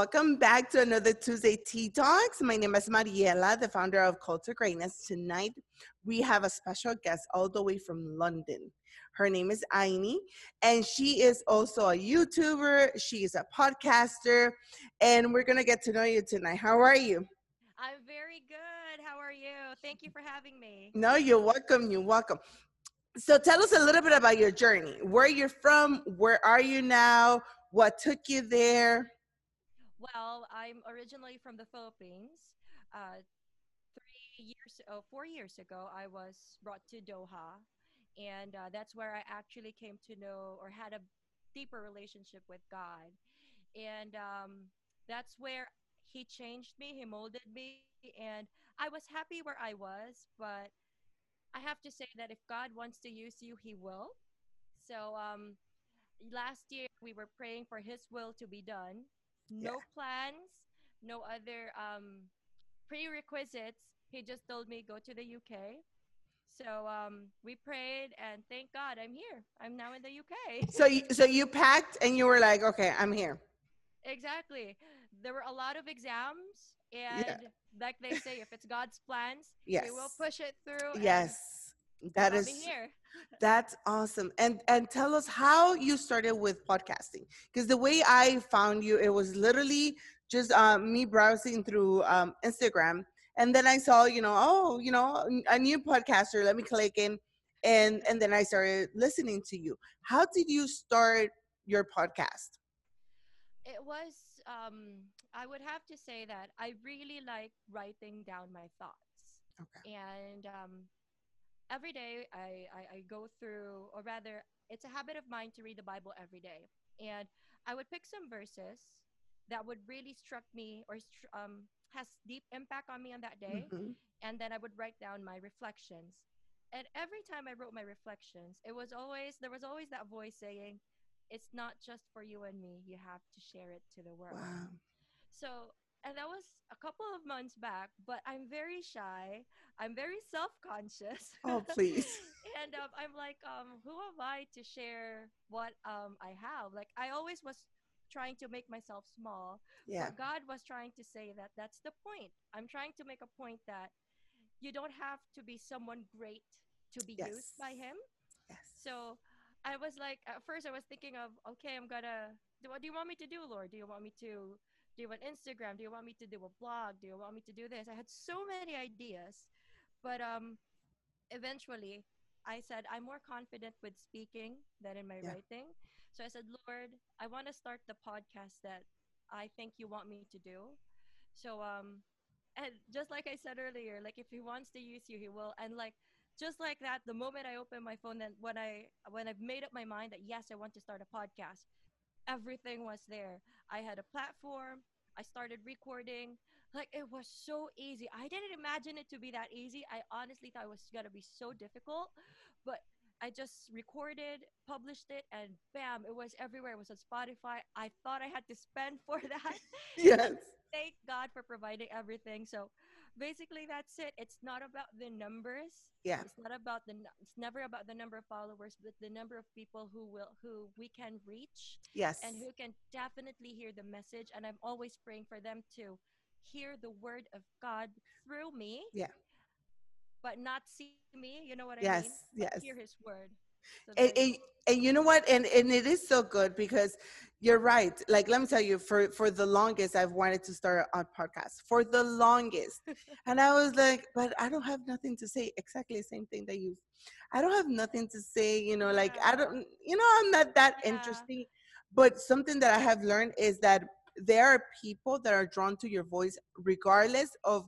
Welcome back to another Tuesday Tea Talks. My name is Mariela, the founder of Called to Greatness. Tonight, we have a special guest all the way from London. Her name is Aini, and she is also a YouTuber. She is a podcaster, and we're going to get to know you tonight. How are you? I'm very good. How are you? Thank you for having me. No, you're welcome. You're welcome. So tell us a little bit about your journey. Where you're from, where are you now? What took you there? Well, I'm originally from the Philippines. Uh, three years, oh, four years ago, I was brought to Doha, and uh, that's where I actually came to know or had a deeper relationship with God, and um, that's where He changed me, He molded me, and I was happy where I was, but I have to say that if God wants to use you, He will. So um, last year we were praying for His will to be done no yeah. plans, no other um, prerequisites. He just told me go to the UK. So um, we prayed, and thank God I'm here. I'm now in the UK. so, you, so you packed, and you were like, "Okay, I'm here." Exactly. There were a lot of exams, and yeah. like they say, if it's God's plans, yes. He will push it through. Yes, that is here. That's awesome. And and tell us how you started with podcasting. Because the way I found you, it was literally just um, me browsing through um, Instagram, and then I saw, you know, oh, you know, a new podcaster. Let me click in, and and then I started listening to you. How did you start your podcast? It was. Um, I would have to say that I really like writing down my thoughts. Okay. And um, every day I, I, I go through, or rather, it's a habit of mine to read the Bible every day. And I would pick some verses that would really struck me or um, has deep impact on me on that day. Mm-hmm. And then I would write down my reflections. And every time I wrote my reflections, it was always, there was always that voice saying, it's not just for you and me. You have to share it to the world. Wow. So and that was a couple of months back but i'm very shy. I'm very self-conscious. Oh please. And um, i'm like um, who am i to share what um, i have? Like i always was trying to make myself small yeah. But god was trying to say that that's the point. I'm trying to make a point that you don't have to be someone great to be yes. used by him. Yes. So i was like at first i was thinking of okay i'm gonna what do you want me to do lord? Do you want me to do you want Instagram? Do you want me to do a blog? Do you want me to do this? I had so many ideas, but um, eventually I said I'm more confident with speaking than in my yeah. writing. So I said, Lord, I want to start the podcast that I think you want me to do. So um, and just like I said earlier, like if He wants to use you, He will. And like just like that, the moment I open my phone, then when I when I've made up my mind that yes, I want to start a podcast, everything was there. I had a platform. I started recording. Like it was so easy. I didn't imagine it to be that easy. I honestly thought it was gonna be so difficult, but I just recorded, published it, and bam, it was everywhere. It was on Spotify. I thought I had to spend for that. yes. Thank God for providing everything. So basically that's it. It's not about the numbers. Yeah. It's not about the it's never about the number of followers but the number of people who will who we can reach. Yes. And who can definitely hear the message. And i'm always praying for them to hear the word of god through me. Yeah. But not see me you know what i yes, mean? Yes yes. hear his word so and, and, and you know what? And and it is so good because you're right. Like let me tell you for for the longest i've wanted to start a podcast for the longest. And i was like but i don't have nothing to say. Exactly the same thing that you i don't have nothing to say you know like i don't you know i'm not that yeah. interesting. But something that i have learned is that there are people that are drawn to your voice regardless of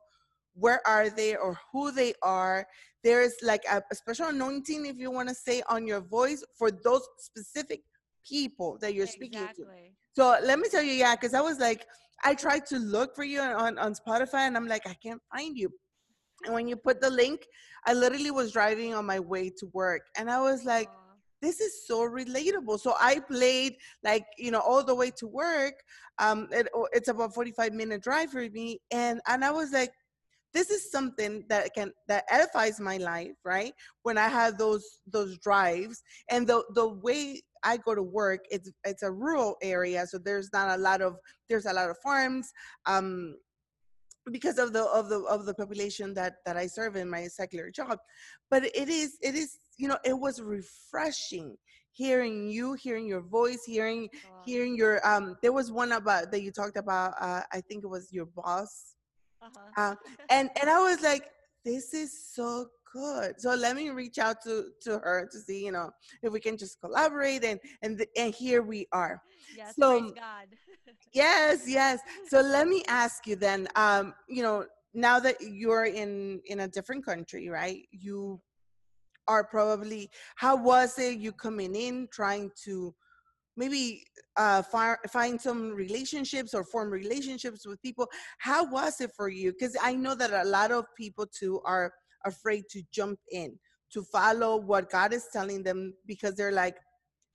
where are they or who they are there's like a, a special anointing if you want to say on your voice for those specific people that you're exactly. speaking to so let me tell you yeah because i was like i tried to look for you on, on spotify and i'm like i can't find you and when you put the link i literally was driving on my way to work and i was like Aww this is so relatable. So I played like, you know, all the way to work. Um, it, it's about 45 minute drive for me. And, and I was like, this is something that can that edifies my life right when i have those those drives and the the way I go to work, it's it's a rural area, so there's not a lot of there's a lot of farms. Um, because of the of the of the population that that I serve in my secular job, but it is it is you know it was refreshing hearing you hearing your voice hearing Wow. hearing your um there was one about that you talked about uh i think it was your boss Uh-huh. uh, and and i was like this is so good so let me reach out to to her to see you know if we can just collaborate and and th- and here we are yes, so- praise God. yes yes so let me ask you then um you know now that you're in in a different country right you are probably how was it you coming in trying to maybe uh find, find some relationships or form relationships with people how was it for you? Because i know that a lot of people too are afraid to jump in to follow what god is telling them because they're like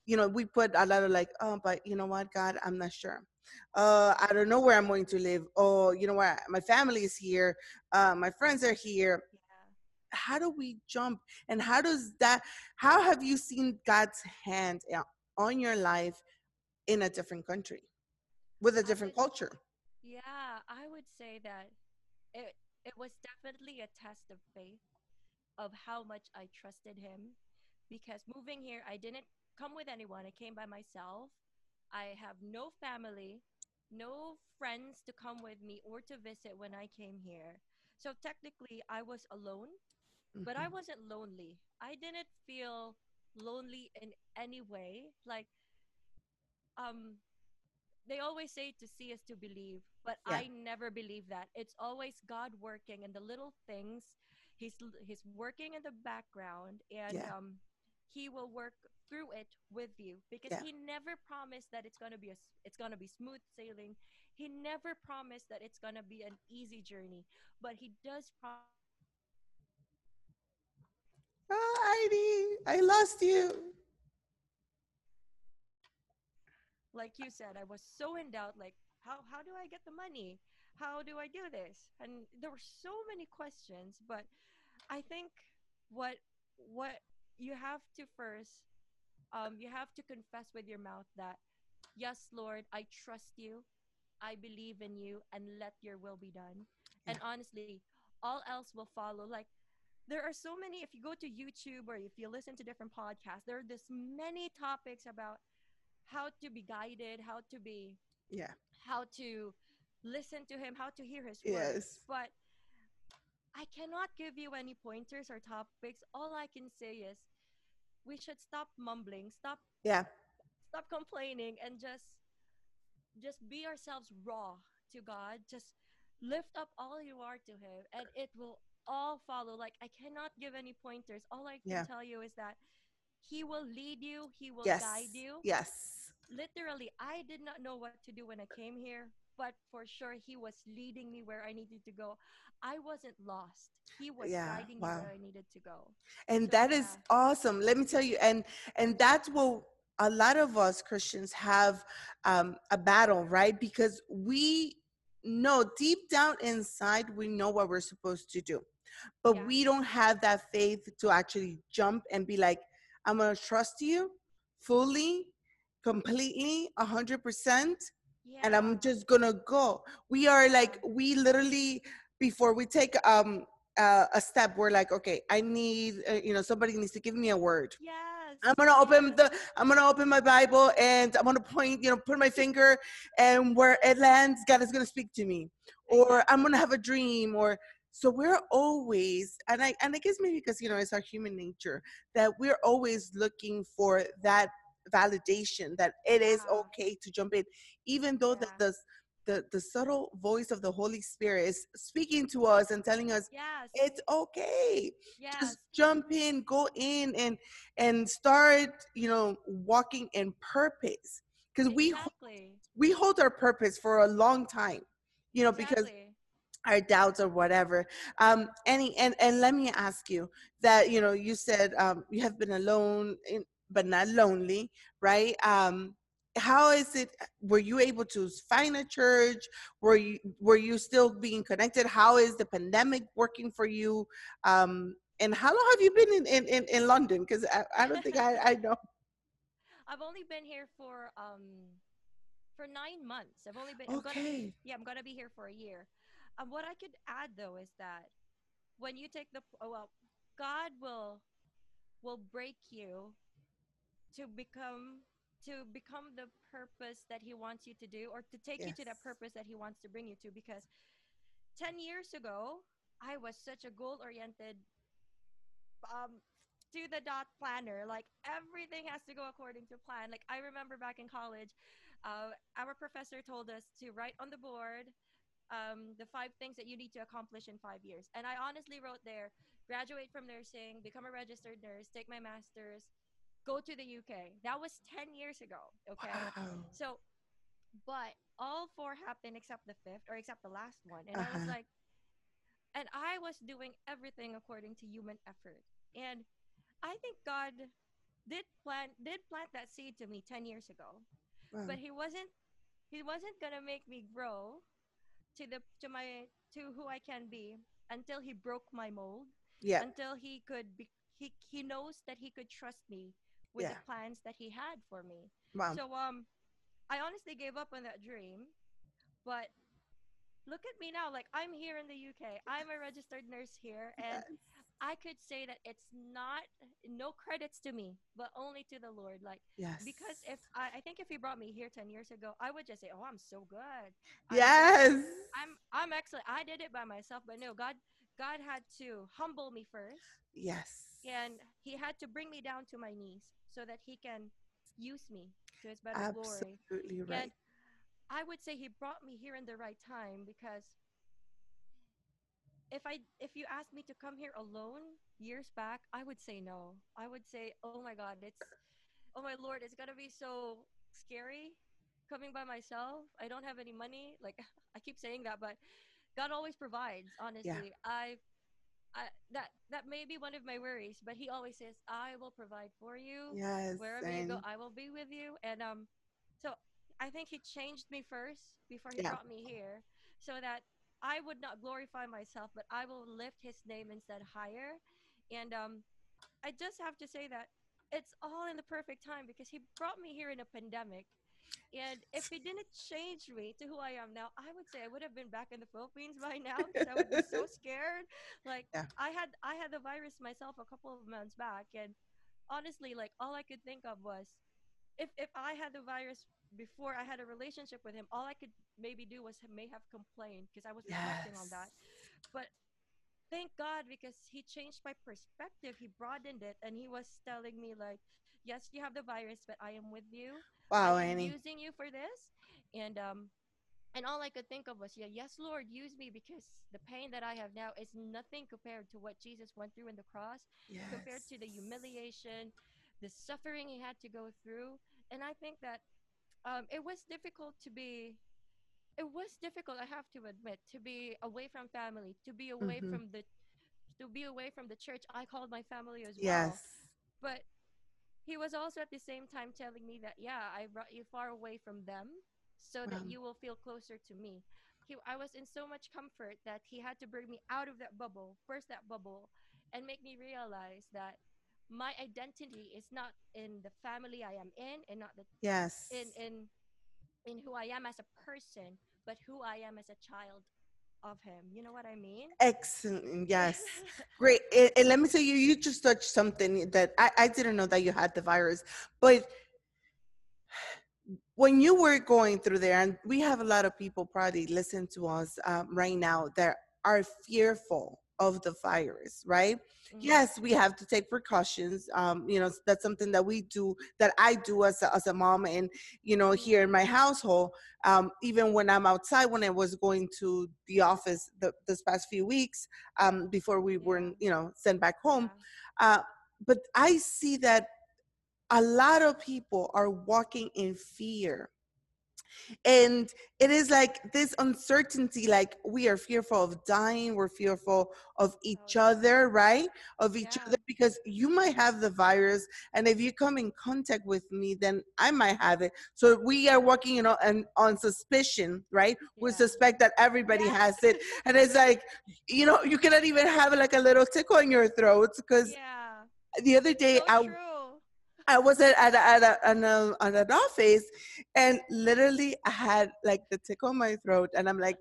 you know we put a lot of like oh but you know what god? I'm not sure. Uh i don't know where i'm going to live. Oh you know what? My family is here. Uh my friends are here. Yeah. how do we jump? And how does that how have you seen god's hand uh, on your life in a different country with a different would- culture Yeah, I would say that it it was definitely a test of faith of how much I trusted him because moving here I didn't come with anyone. I came by myself. I have no family, no friends to come with me or to visit when I came here. So technically I was alone, but I Mhm. wasn't lonely. I didn't feel lonely in any way. Like um they always say to see is to believe, but Yeah. I never believe that. It's always God working and the little things. He's he's working in the background and Yeah. um he will work through it with you because Yeah. he never promised that it's going to be a, it's going to be smooth sailing. He never promised that it's going to be an easy journey, but he does promise oh heidi i lost you like you said, I was so in doubt. Like, how how do I get the money? How do I do this? And there were so many questions. But I think what what you have to first, um, you have to confess with your mouth that, yes, Lord, I trust you, I believe in you, and let your will be done. And honestly, all else will follow. Like there are so many if you go to youtube or if you listen to different podcasts there are this many topics about how to be guided how to be yeah. how to listen to him how to hear his Yes. words but i cannot give you any pointers or topics. All i can say is we should stop mumbling stop yeah. stop complaining and just just be ourselves raw to god. Just lift up all you are to him and it will all follow. Like i cannot give any pointers. All i can Yeah. tell you is that he will lead you. He will yes. guide you. Yes. Literally i did not know what to do when i came here but for sure he was leading me where i needed to go. I wasn't lost. He was Yeah, guiding me where i needed to go. And So, that is yeah. awesome. Let me tell you and and that's what a lot of us christians have um, a battle right? Because we know deep down inside we know what we're supposed to do but Yeah. we don't have that faith to actually jump and be like i'm gonna trust you fully completely 100% yeah and I'm just gonna go. We are like we literally before we take um uh, a step, we're like, okay, I need uh, you know somebody needs to give me a word. yes I'm gonna open the I'm gonna open my Bible and I'm gonna point you know put my finger and where it lands, God is gonna speak to me, or I'm gonna have a dream, or so we're always and I and I guess maybe because you know it's our human nature that we're always looking for that validation that it is Yeah. okay to jump in, even though Yeah. the, the the the subtle voice of the Holy Spirit is speaking to us and telling us yes it's okay yes just jump in go in and and start you know walking in purpose because we exactly we hold our purpose for a long time you know because exactly. Our doubts or whatever um any and and let me ask you that you know you said um you have been alone in, but not lonely right um how is it were you able to find a church were you were you still being connected how is the pandemic working for you um and how long have you been in in, in, in london because I, I don't think I, I know I've only been here for um for nine months. I've only been. I'm gonna Okay. yeah, I'm gonna be here for a year. Um, what I could add though is that when you take the oh, well, God will will break you to become to become the purpose that He wants you to do, or to take you to that purpose that He wants to bring you to. Because ten years ago, I was such a goal oriented um to the dot planner like everything has to go according to plan like i remember back in college uh, our professor told us to write on the board um, the five things that you need to accomplish in five years and i honestly wrote there graduate from nursing become a registered nurse take my master's go to the uk that was 10 years ago okay Wow. so but all four happened except the fifth or except the last one and i was Uh-huh. like and i was doing everything according to human effort and i think god did plant did plant that seed to me 10 years ago Wow. but he wasn't he wasn't gonna make me grow to the to my to who i can be until he broke my mold yeah. until he could be he he knows that he could trust me with Yeah. the plans that he had for me Wow. so um, I honestly gave up on that dream, but look at me now. Like I'm here in the UK. I'm a registered nurse here, and Yes. I could say that it's not no credits to me, but only to the Lord. Like yes. because if I, I think if He brought me here ten years ago, I would just say, "Oh, I'm so good. Yes. I'm I'm excellent. I did it by myself." But no, God God had to humble me first Yes. and he had to bring me down to my knees so that he can use me to his better glory. Absolutely right. And I would say he brought me here in the right time because if I if you asked me to come here alone years back, I would say no. I would say, "Oh my god, it's oh my lord, it's going to be so scary coming by myself. I don't have any money." Like I keep saying that, but God always provides, honestly. I I, that that may be one of my worries, but he always says, "I will provide for you." yes. wherever you go i will be with you and um so i think he changed me first before he Yeah. brought me here so that i would not glorify myself but i will lift his name instead higher and um i just have to say that it's all in the perfect time because he brought me here in a pandemic and if he didn't change me to who I am now, I would say I would have been back in the Philippines by now because I would be so scared. Like Yeah. I had I had the virus myself a couple of months back and honestly like all I could think of was if if I had the virus before I had a relationship with him, all I could maybe do was may have complained because I was reflecting on that. But thank God because he changed my perspective. He broadened it and he was telling me like, yes, you have the virus, but I am with you. Wow, I am Annie. using you for this. And um and all I could think of was, yeah, yes, Lord, use me because the pain that I have now is nothing compared to what Jesus went through in the cross, Yes. compared to the humiliation, the suffering he had to go through. And I think that um, it was difficult to be, it was difficult, I have to admit, to be away from family, to be away Mhm. from the, to be away from the church I called my family as well Yes. but he was also at the same time telling me that yeah i brought you far away from them so that Wow. you will feel closer to me he, i was in so much comfort that he had to bring me out of that bubble burst that bubble and make me realize that my identity is not in the family i am in and not the Yes. in in in who i am as a person but who i am as a child of him you know what i mean Excellent. Yes. Great. And, and let me tell you, you just touched something that I, I didn't know that you had the virus. But when you were going through there, and we have a lot of people probably listen to us um, right now that are fearful of the virus, right? Mhm. Yes, we have to take precautions. Um, you know, that's something that we do, that I do as a, as a mom, and you know, here in my household. Um, even when I'm outside, when I was going to the office the, this past few weeks, um, before we were, you know, sent back home. Uh, but I see that a lot of people are walking in fear. And it is like this uncertainty, like we are fearful of dying, we're fearful of each other, right? Of each Yeah. other, because you might have the virus, and if you come in contact with me, then I might have it. So we are walking, you know, and on suspicion, right? We suspect that everybody Yeah. has it, and it's like, you know, you cannot even have like a little tickle in your throat because yeah the other day so I true I was at at at, a, at, a, at an office, and literally I had like the tickle on my throat, and I'm like,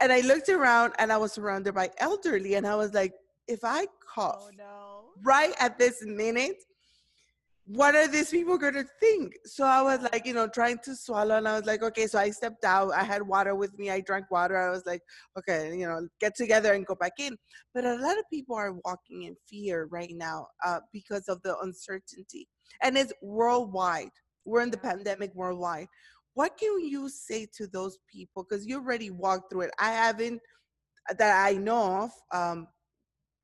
and I looked around, and I was surrounded by elderly, and I was like, if I oh, cough Oh no. right at this minute, what are these people going to think? So I was like, you know, trying to swallow, and I was like, okay. So I stepped out. I had water with me. I drank water. I was like, okay, you know, get together and go back in. But a lot of people are walking in fear right now uh, because of the uncertainty, and it's worldwide. We're in the pandemic worldwide. What can you say to those people? Because you already walked through it. I haven't, that I know of, um,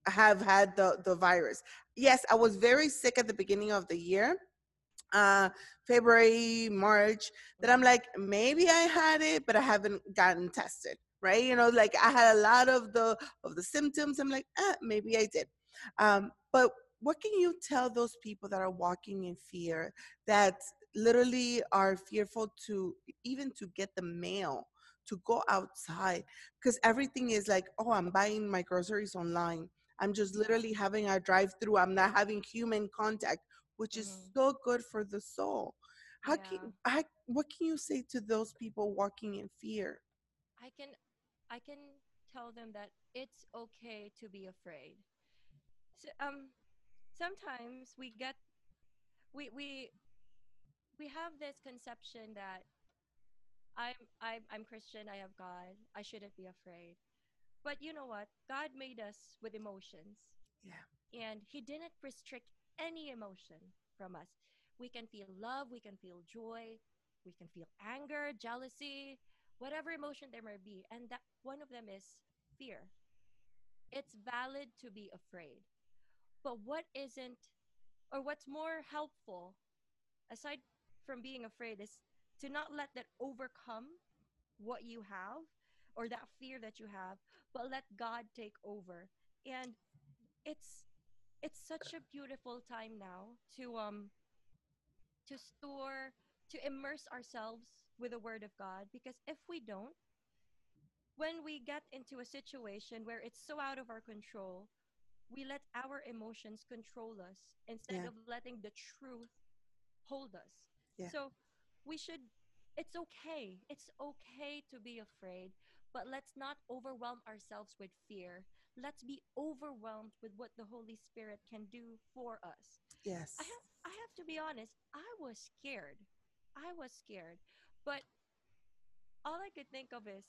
have had the the virus. Yes, I was very sick at the beginning of the year, uh, February, March. That I'm like maybe I had it, but I haven't gotten tested. Right? You know, like I had a lot of the of the symptoms. I'm like, eh, maybe I did. Um, but what can you tell those people that are walking in fear that literally are fearful to even to get the mail to go outside because everything is like oh i'm buying my groceries online i'm just literally having a drive through i'm not having human contact which is Mhm. so good for the soul how Yeah. can I, what can you say to those people walking in fear I can I can tell them that it's okay to be afraid. So, um sometimes we get we we we have this conception that I'm I'm I'm Christian, I have God, I shouldn't be afraid. But you know what? God made us with emotions. Yeah. And he didn't restrict any emotion from us. We can feel love, we can feel joy, we can feel anger, jealousy, whatever emotion there may be. And that one of them is fear. It's valid to be afraid. But what isn't or what's more helpful aside from being afraid is to not let that overcome what you have or that fear that you have, but let God take over. And it's it's such a beautiful time now to um to store to immerse ourselves with the word of God because if we don't when we get into a situation where it's so out of our control we let our emotions control us instead Yeah. of letting the truth hold us Yeah. so we should it's okay it's okay to be afraid but let's not overwhelm ourselves with fear let's be overwhelmed with what the holy spirit can do for us yes I have I have to be honest, I was scared. I was scared. But all I could think of is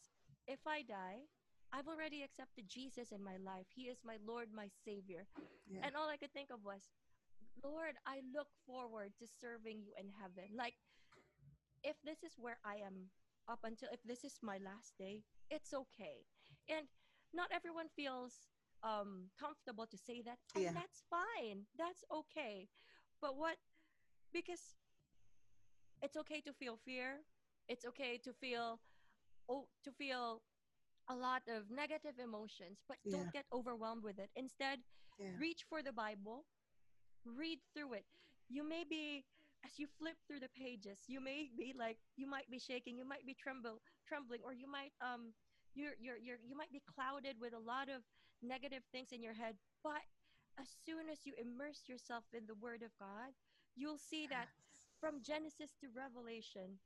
if I die, I've already accepted Jesus in my life. He is my Lord, my Savior. Yeah. And all I could think of was, Lord, I look forward to serving you in heaven. Like if this is where I am up until if this is my last day, it's okay. And not everyone feels um comfortable to say that and Yeah. that's fine. That's okay. But what because it's okay to feel fear. It's okay to feel oh to feel a lot of negative emotions, but Yeah. don't get overwhelmed with it. Instead, yeah reach for the Bible, read through it. You may be as you flip through the pages, you may be like you might be shaking, you might be tremble trembling, or you might um you're you're you're you might be clouded with a lot of negative things in your head. But as soon as you immerse yourself in the Word of God, you'll see that from Genesis to Revelation,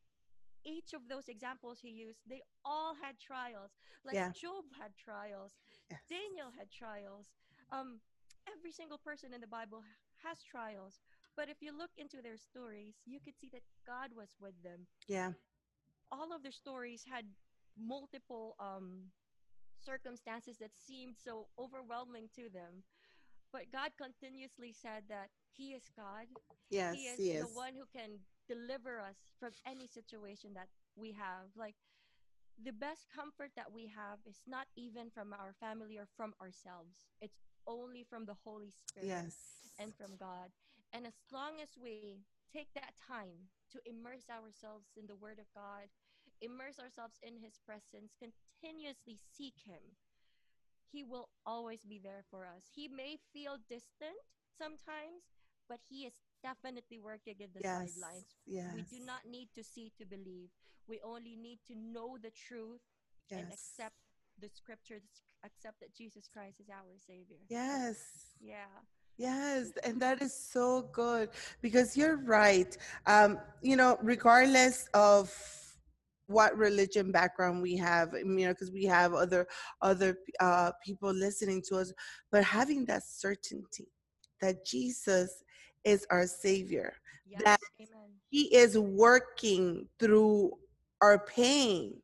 each of those examples he used, they all had trials. Like Yeah. Job had trials, yes. Daniel had trials. Um, every single person in the Bible has trials. But if you look into their stories, you could see that God was with them. yeah All of their stories had multiple um, circumstances that seemed so overwhelming to them. But God continuously said that He is God. yes He is he the one who can deliver us from any situation that we have. Like the best comfort that we have is not even from our family or from ourselves. It's only from the Holy Spirit yes and from God. And as long as we take that time to immerse ourselves in the Word of God, immerse ourselves in His presence, continuously seek Him, He will always be there for us. He may feel distant sometimes, but He is definitely working in the yes sidelines. yes We do not need to see to believe. We only need to know the truth and accept the scriptures, accept that Jesus Christ is our Savior. yes Yeah. Yes, and that is so good because you're right. Um, you know, regardless of what religion background we have, you know, because we have other other uh, people listening to us, but having that certainty that Jesus is our Savior, Yes. that Amen. He is working through our pain,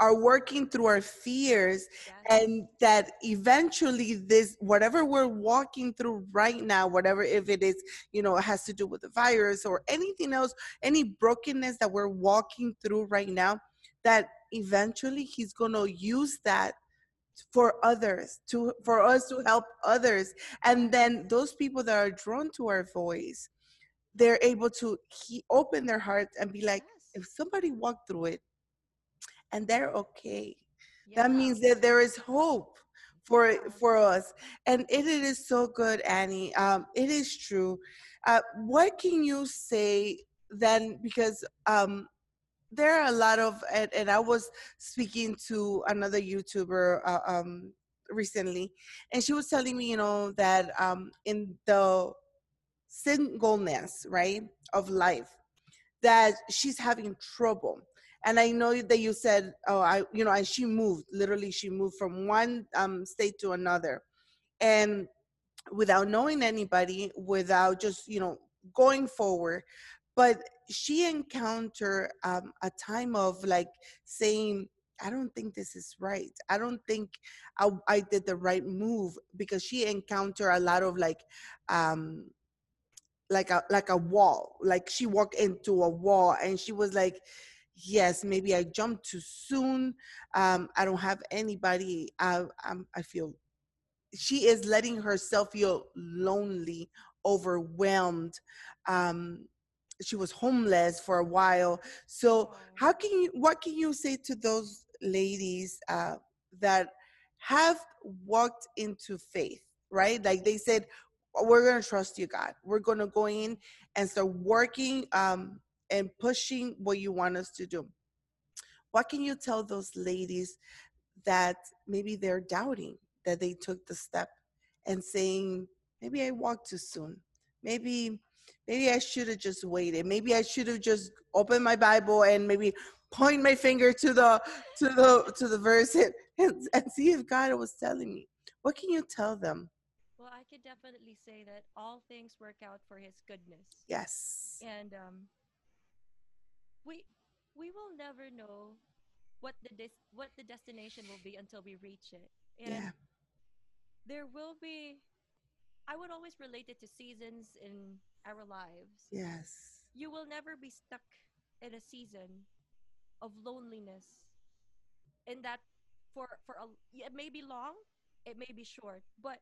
are working through our fears, and that eventually this whatever we're walking through right now whatever if it is you know it has to do with the virus or anything else any brokenness that we're walking through right now that eventually he's going to use that for others to for us to help others. And then those people that are drawn to our voice they're able to he, open their hearts and be like if somebody walked through it and they're okay. Yeah. that means that there is hope for for us and it, it is so good annie. Um it is true. Uh what can you say then because um there are a lot of and, and i was speaking to another youtuber uh, um recently and she was telling me you know that um in the singleness right of life that she's having trouble and i know that you said oh i you know and she moved literally she moved from one um state to another. And without knowing anybody without just you know going forward but she encountered um, a time of like saying i don't think this is right. I don't think I, I did the right move because she encountered a lot of like um like a like a wall like she walked into a wall and she was like yes maybe i jumped too soon um i don't have anybody i I'm, i feel she is letting herself feel lonely overwhelmed um she was homeless for a while. So Oh. how can you what can you say to those ladies uh that have walked into faith right? Like they said we're to trust you god. We're to go in and start working um and pushing what you want us to do. What can you tell those ladies that maybe they're doubting that they took the step and saying maybe i walked too soon. Maybe maybe i should have just waited. Maybe i should have just opened my bible and maybe point my finger to the to the to the verse and, and, see if god was telling me. What can you tell them? Well, I could definitely say that all things work out for His goodness, yes. And um, we we will never know what the des- what the destination will be until we reach it, and yeah there will be. I would always relate it to seasons in our lives. yes You will never be stuck in a season of loneliness. In that, for for a, it may be long, it may be short, but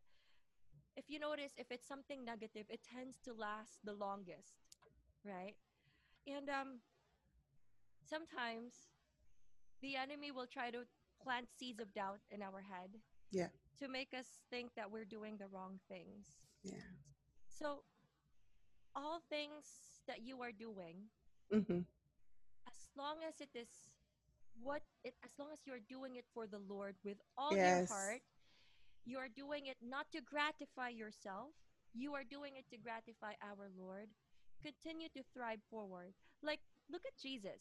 if you notice, if it's something negative, it tends to last the longest, right? And um, sometimes the enemy will try to plant seeds of doubt in our head. Yeah. To make us think that we're doing the wrong things. yeah So, all things that you are doing, hmm as long as it is what it, as long as you're doing it for the Lord with all your heart, you are doing it not to gratify yourself. You are doing it to gratify our Lord. Continue to thrive forward. Like, look at Jesus.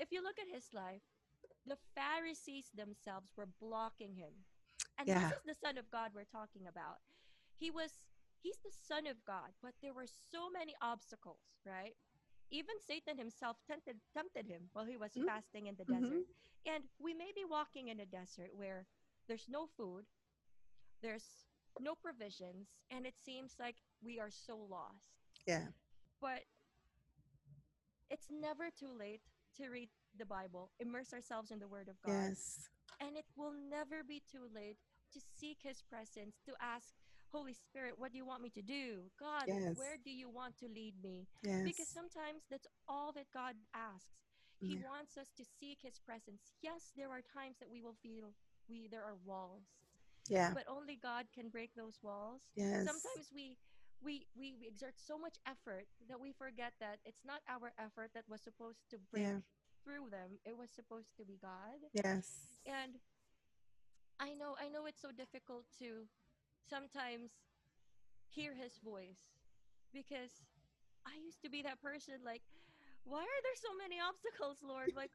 If you look at his life, the Pharisees themselves were blocking him. And Yeah. this is the Son of God we're talking about. He was, he's the Son of God, but there were so many obstacles, right? Even Satan himself tempted, tempted him while he was Mhm. fasting in the Mhm. desert. And we may be walking in a desert where there's no food, there's no provisions, and it seems like we are so lost. yeah But it's never too late to read the Bible, immerse ourselves in the Word of God, yes and it will never be too late to seek His presence, to ask, Holy Spirit, what do you want me to do? God, Yes. where do you want to lead me? yes Because sometimes that's all that God asks. He Yeah. wants us to seek His presence. Yes, there are times that we will feel we there are walls, yeah but only God can break those walls. yes Sometimes we we, we we exert so much effort that we forget that it's not our effort that was supposed to bring Yeah. through them. It was supposed to be God. yes And I know I know it's so difficult to sometimes hear his voice because I used to be that person like why are there so many obstacles, Lord? Like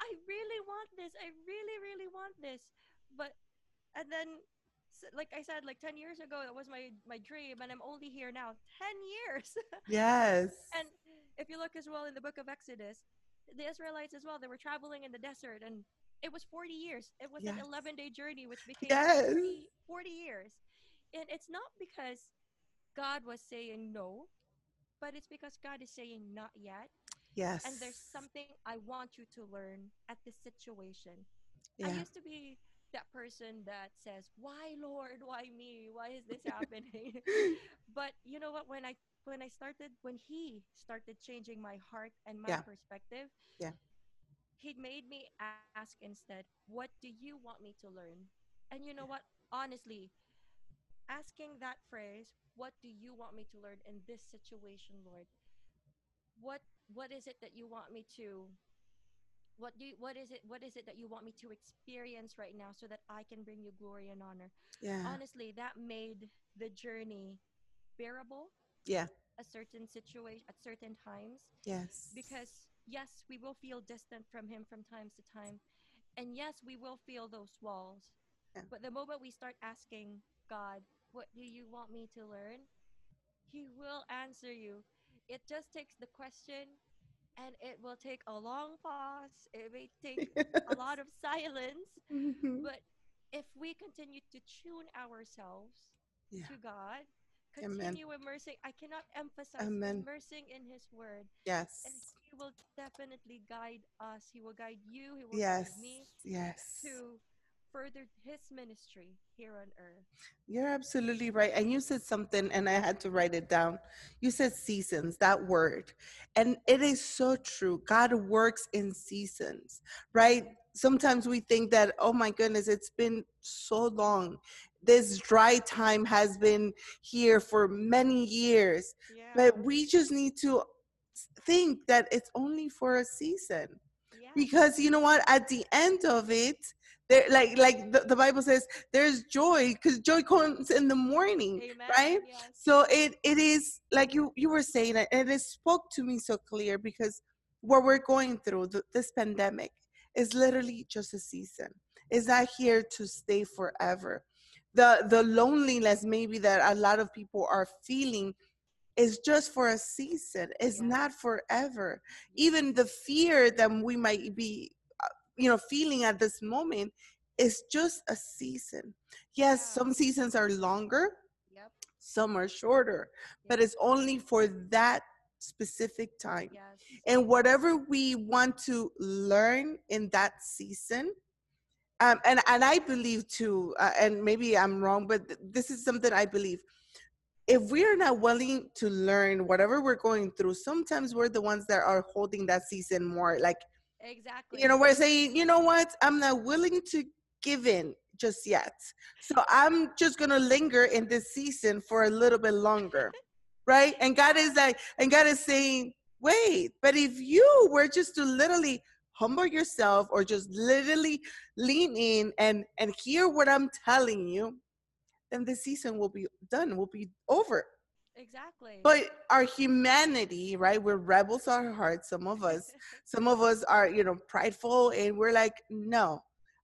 I really want this. I really really want this. But and then like I said like 10 years ago that was my my dream and I'm only here now 10 years. Yes. and if you look as well in the book of Exodus, the Israelites as well, they were traveling in the desert and it was 40 years. It was an 11 day journey, which became Yes. 40, 40 years. And it's not because God was saying no, but it's because God is saying not yet. yes. And there's something I want you to learn at this situation. I used to be that person that says, "Why, Lord? Why me? Why is this happening?" but you know what? When I when I started, when He started changing my heart and my Yeah. perspective, Yeah. He made me ask instead, "What do you want me to learn?" And you know what? Honestly, asking that phrase, "What do you want me to learn in this situation, Lord?" What what is it that you want me to what do you, what is it what is it that you want me to experience right now so that I can bring you glory and honor? yeah. Honestly, that made the journey bearable Yeah. a certain situation at certain times Yes. because yes, we will feel distant from him from times to time. And yes, we will feel those walls. Yeah. But the moment we start asking God, what do you want me to learn? He will answer you. It just takes the question and it will take a long pause. It may take a lot of silence. Mhm. But if we continue to tune ourselves Yeah. to God, Amen. continue immersing, I cannot emphasize Amen. immersing in His Word. Yes. And He will definitely guide us. He will guide you. He will Yes. guide me Yes. to further His ministry here on earth. You're absolutely right. And you said something, and I had to write it down. You said seasons, that word. And it is so true. God works in seasons, right? Sometimes we think that, oh my goodness, it's been so long. This dry time has been here for many years. Yeah. But we just need to think that it's only for a season yeah. because you know what at the end of it there like like the, the bible says there's joy because joy comes in the morning Amen. right Yes. so it it is like you you were saying it and it spoke to me so clear because what we're going through th- this pandemic is literally just a season it's not here to stay forever the the loneliness maybe that a lot of people are feeling is just for a season it's Yeah. not forever mm-hmm. even the fear that we might be you know feeling at this moment is just a season yes Yeah. some seasons are longer Yep. some are shorter but it's only for that specific time Yes. and whatever we want to learn in that season um, and and i believe too uh, and maybe i'm wrong but th- this is something i believe if we are not willing to learn whatever we're going through sometimes we're the ones that are holding that season more like Exactly. you know we're saying you know what? I'm not willing to give in just yet. So i'm just gonna linger in this season for a little bit longer right? And god is like and god is saying wait but if you were just to literally humble yourself or just literally lean in and and hear what i'm telling you then the season will be done will be over exactly. but our humanity right we're rebels at heart some of us some of us are you know prideful and we're like no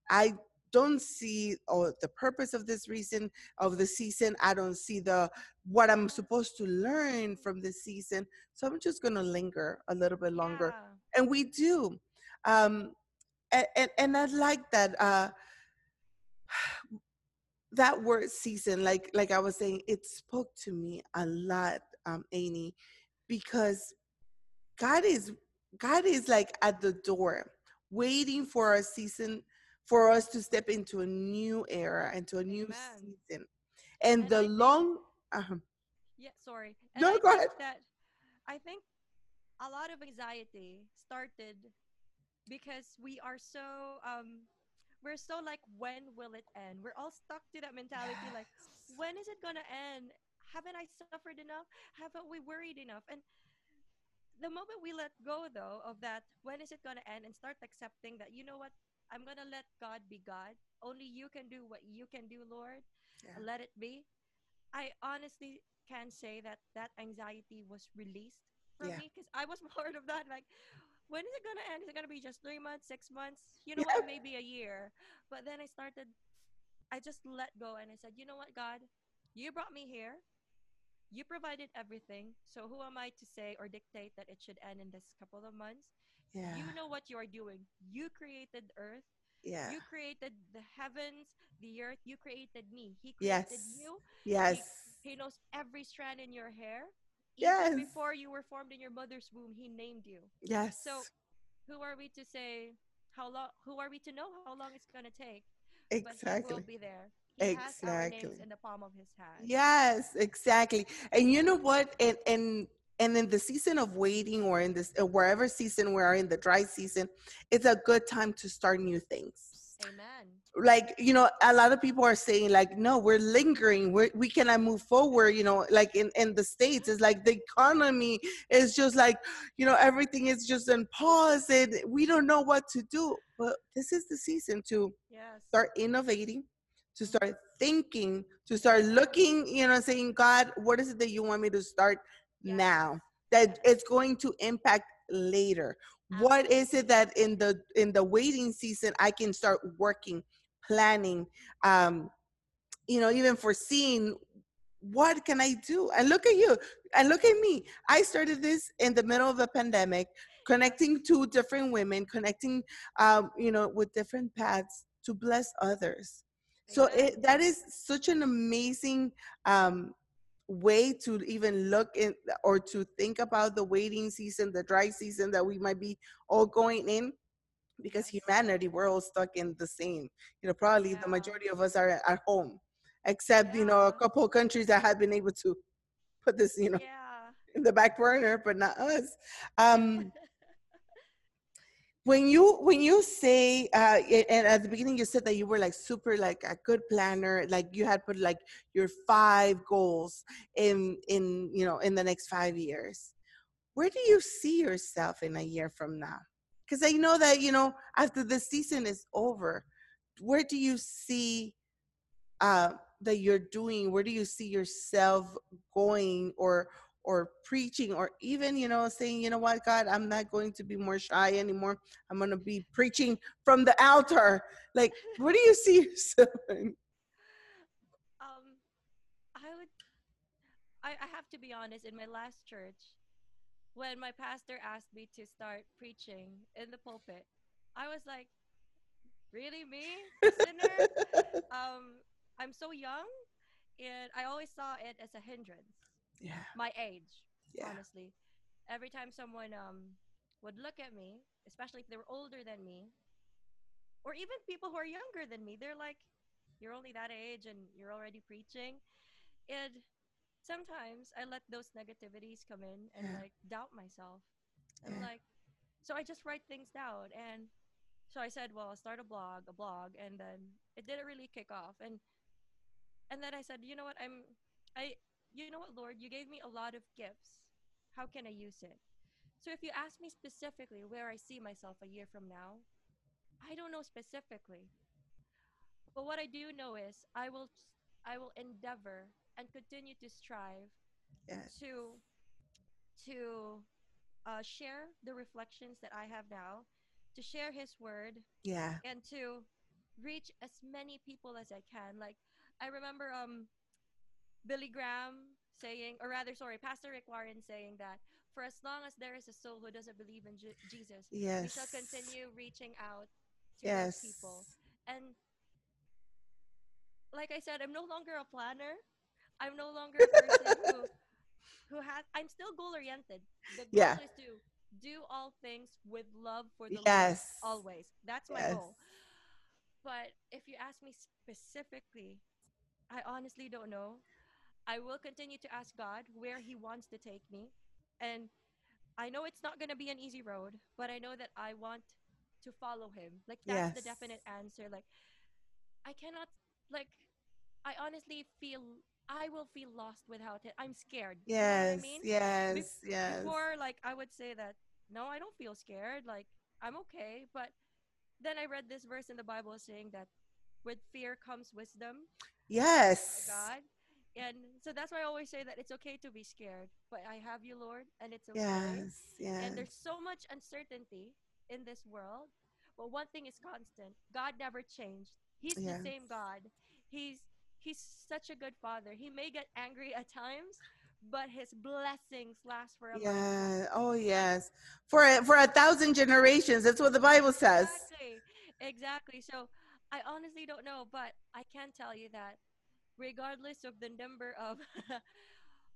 i don't see oh, the purpose of this reason of the season. I don't see the what i'm supposed to learn from this season. So i'm just to linger a little bit longer. Yeah. and we do. Um and, and and i like that uh that word season like like i was saying it spoke to me a lot um Amy, because god is god is like at the door waiting for a season for us to step into a new era into a new Amen. season and, And the I think- long uh Yeah, sorry. And No, I go ahead. that I think a lot of anxiety started because we are so um we're so like when will it end? We're all stuck to that mentality like when is it gonna end? Haven't I suffered enough? Haven't we worried enough? And the moment we let go though of that when is it gonna end and start accepting that you know what I'm gonna let God be God. Only you can do what you can do, Lord. Yeah. Let it be. I honestly can say that that anxiety was released from Yeah. me because I was part of that. Like, when is it gonna end? Is it gonna be just three months, six months? You know Yeah. what? Maybe a year. But then I started. I just let go and I said, you know what, God, you brought me here. You provided everything. So who am I to say or dictate that it should end in this couple of months? Yeah. You know what you are doing. You created earth. Yeah. You created the heavens, the earth. You created me. He created Yes. you. Yes. He knows every strand in your hair. Yes. Before you were formed in your mother's womb, he named you. Yes. So who are we to say how long who are we to know how long it's gonna take? But he exactly. will be there. He has our names Exactly. in the palm of his hand. Yes, exactly. And you know what? And and and in the season of waiting, or in this uh, wherever season we are in the dry season, it's a good time to start new things. Amen. Like you know, a lot of people are saying like, no, we're lingering. We're, we cannot move forward. You know, like in in the states, it's like the economy is just like, you know, everything is just in pause, and we don't know what to do. But this is the season to Yes. start innovating, to mm-hmm. start thinking, to start looking, you know, saying, God, what is it that you want me to start Yes. now? That it's going to impact later. What is it that in the in the waiting season I can start working, planning, um, you know, even foreseeing what can I do? And look at you, and look at me. I started this in the middle of a pandemic, connecting to different women, connecting, um, you know, with different paths to bless others. So it, that is such an amazing um, way to even look in or to think about the waiting season, the dry season that we might be all going in. Because humanity, we're all stuck in the same. You know, probably Yeah. the majority of us are at home, except you know a couple of countries that have been able to put this, you know, Yeah. in the back burner, but not us. Um, when you when you say uh and at the beginning you said that you were like super like a good planner like you had put like your five goals in in you know in the next five years. Where do you see yourself in a year from now? Because i know that you know after the season is over where do you see uh that you're doing? Where do you see yourself going or or preaching or even you know saying you know what god i'm not going to be more shy anymore. I'm going to be preaching from the altar. Like what do you see yourself in? um i would I, I have to be honest in my last church when my pastor asked me to start preaching in the pulpit i was like really me a sinner? um i'm so young and i always saw it as a hindrance yeah. My age yeah. honestly. Every time someone um would look at me especially if they were older than me or even people who are younger than me they're like you're only that age and you're already preaching. And sometimes i let those negativities come in and Yeah. like doubt myself. I'm Yeah. like so i just write things down. And so i said well i'll start a blog a blog. And then it didn't really kick off. And and then i said you know what? I'm i you know what lord? You gave me a lot of gifts. How can i use it? So if you ask me specifically where i see myself a year from now i don't know specifically. But what i do know is i will i will endeavor and continue to strive yes. to to uh, share the reflections that i have now to share his word yeah. and to reach as many people as I can. Like I remember um Billy Graham saying, or rather, sorry, Pastor Rick Warren saying that for as long as there is a soul who doesn't believe in Je- Jesus, we shall continue reaching out to yes people. And like I said, I'm no longer a planner. I'm no longer a person who who has. I'm still goal oriented. The goal Yeah. is to do all things with love for the yes Lord always. That's my Yes. goal. But if you ask me specifically, I honestly don't know. I will continue to ask God where He wants to take me. And I know it's not going to be an easy road, but I know that I want to follow Him. Like, that's the definite answer. Like, I cannot, like, I honestly feel, I will feel lost without it. I'm scared. You know what I yes mean? yes yes Before, like, I would say that, no, I don't feel scared. Like, I'm okay. But then I read this verse in the Bible saying that with fear comes wisdom yes God. And so that's why I always say that it's okay to be scared, but I have you, Lord, and it's okay. Yes, yes. And there's so much uncertainty in this world, but one thing is constant. God never changed. He's Yes. the same God. He's he's such a good father. He may get angry at times, but his blessings last forever. Yeah. Oh, yes. For a, for a thousand generations. That's what the Bible says. Exactly. Exactly. So I honestly don't know, but I can tell you that regardless of the number of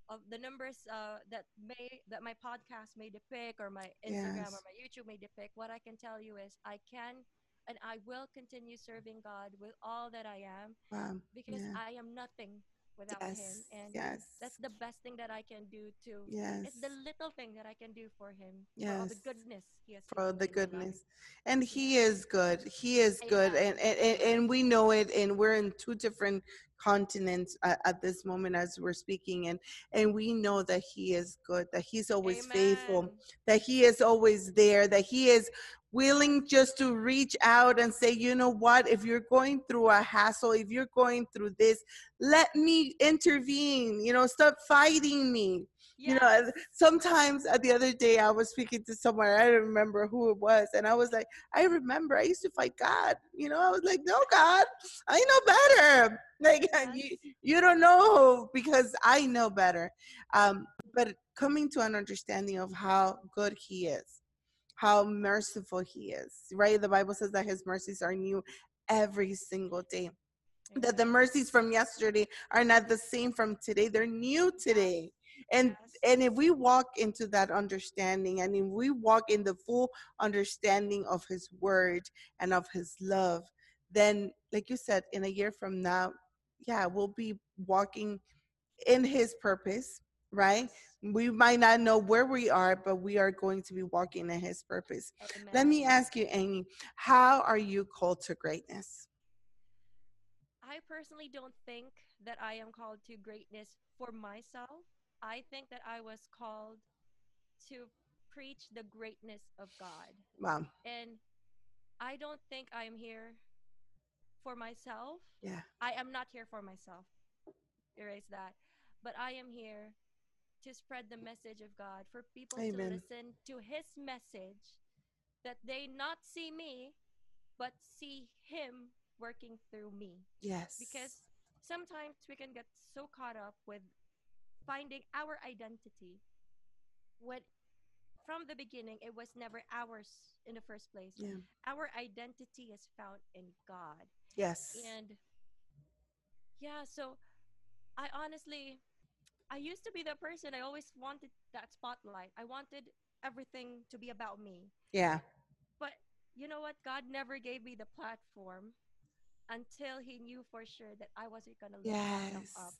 of the numbers uh, that may that my podcast may depict or my Instagram Yes. or my YouTube may depict, what I can tell you is I can and I will continue serving God with all that I am Wow. because Yeah. I am nothing without Yes. him and Yes. that's the best thing that I can do too. Yes. It's the little thing that I can do for him. For all the Yes. goodness he has for the me in my life. goodness and he is good he is good Amen. and, and and- and we know it and we're in two different continents at, at this moment as we're speaking and and we know that he is good that he's always faithful that he is always there that he is willing just to reach out and say you know what? If you're going through a hassle if you're going through this let me intervene you know stop fighting me. You know sometimes uh, the other day i was speaking to someone i don't remember who it was and i was like i remember i used to fight god you know i was like no god i know better. Like you, you don't know because i know better. Um, but coming to an understanding of how good he is how merciful he is right? The bible says that his mercies are new every single day. That the mercies from yesterday are not the same from today. They're new today. And and if we walk into that understanding and if we walk in the full understanding of his word and of his love then like you said in a year from now yeah we'll be walking in his purpose right we might not know where we are but we are going to be walking in his purpose let me ask you amy how are you called to greatness I personally don't think that I am called to greatness for myself. I think that I was called to preach the greatness of God. wow And I don't think I am here for myself. yeah I am not here for myself. Erase that. But I am here to spread the message of God for people Amen. to listen to his message that they not see me but see him working through me. Yes. Because sometimes we can get so caught up with finding our identity. When from the beginning it was never ours in the first place. Yeah. Our identity is found in god. Yes. And yeah so i honestly i used to be that person. I always wanted that spotlight. I wanted everything to be about me. Yeah. But you know what? God never gave me the platform until he knew for sure that i wasn't going to lift myself yes. up.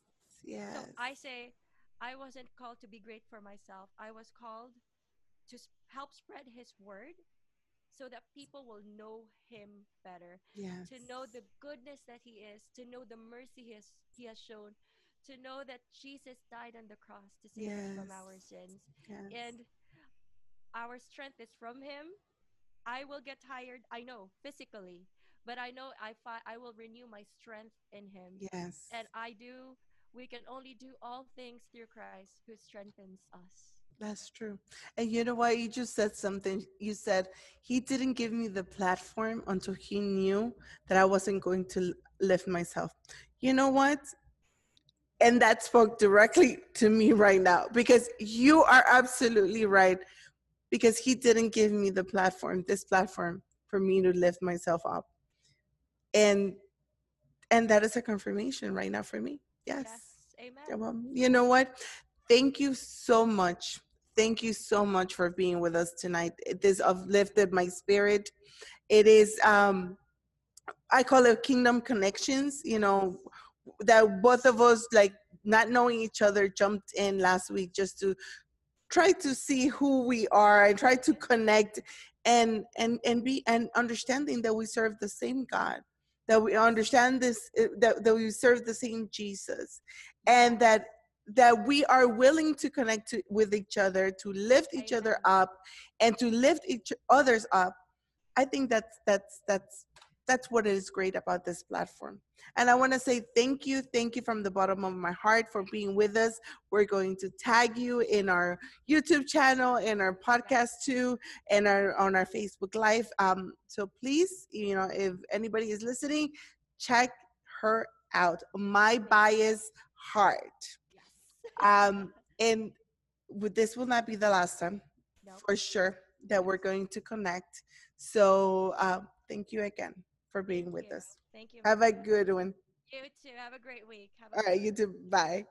Yes. So I say, I wasn't called to be great for myself. I was called to help spread His word, so that people will know Him better, yes to know the goodness that He is, to know the mercy He has, he has shown, to know that Jesus died on the cross to save us from our sins, yes. and our strength is from Him. I will get tired, I know, physically, but I know I fi- I will renew my strength in Him yes and I do, we can only do all things through Christ who strengthens us. That's true. And you know what? You just said something. You said he didn't give me the platform until he knew that I wasn't going to lift myself. You know what? And that spoke directly to me right now because you are absolutely right. Because he didn't give me the platform, this platform, for me to lift myself up. And and that is a confirmation right now for me. Yes. Amen. Yeah, well, you know what? Thank you so much. Thank you so much for being with us tonight. It is uplifted my spirit. It is um I call it kingdom connections, you know, that both of us like not knowing each other jumped in last week just to try to see who we are and try to connect and and and be and understanding that we serve the same God that we understand this uh, that, that we serve the same Jesus and that that we are willing to connect to, with each other to lift each other up and to lift each others up. I think that's that's that's that's what is great about this platform. And I want to say thank you, thank you from the bottom of my heart for being with us. We're going to tag you in our YouTube channel, in our podcast too, and our on our Facebook Live. Um, so please, you know, if anybody is listening, check her out. My bias heart. Yes. Um, and with this will not be the last time for sure that we're going to connect. So uh, thank you again for being Thank with you. us. Thank you. Have a good one. You too. Have a great week. All great you too. Bye.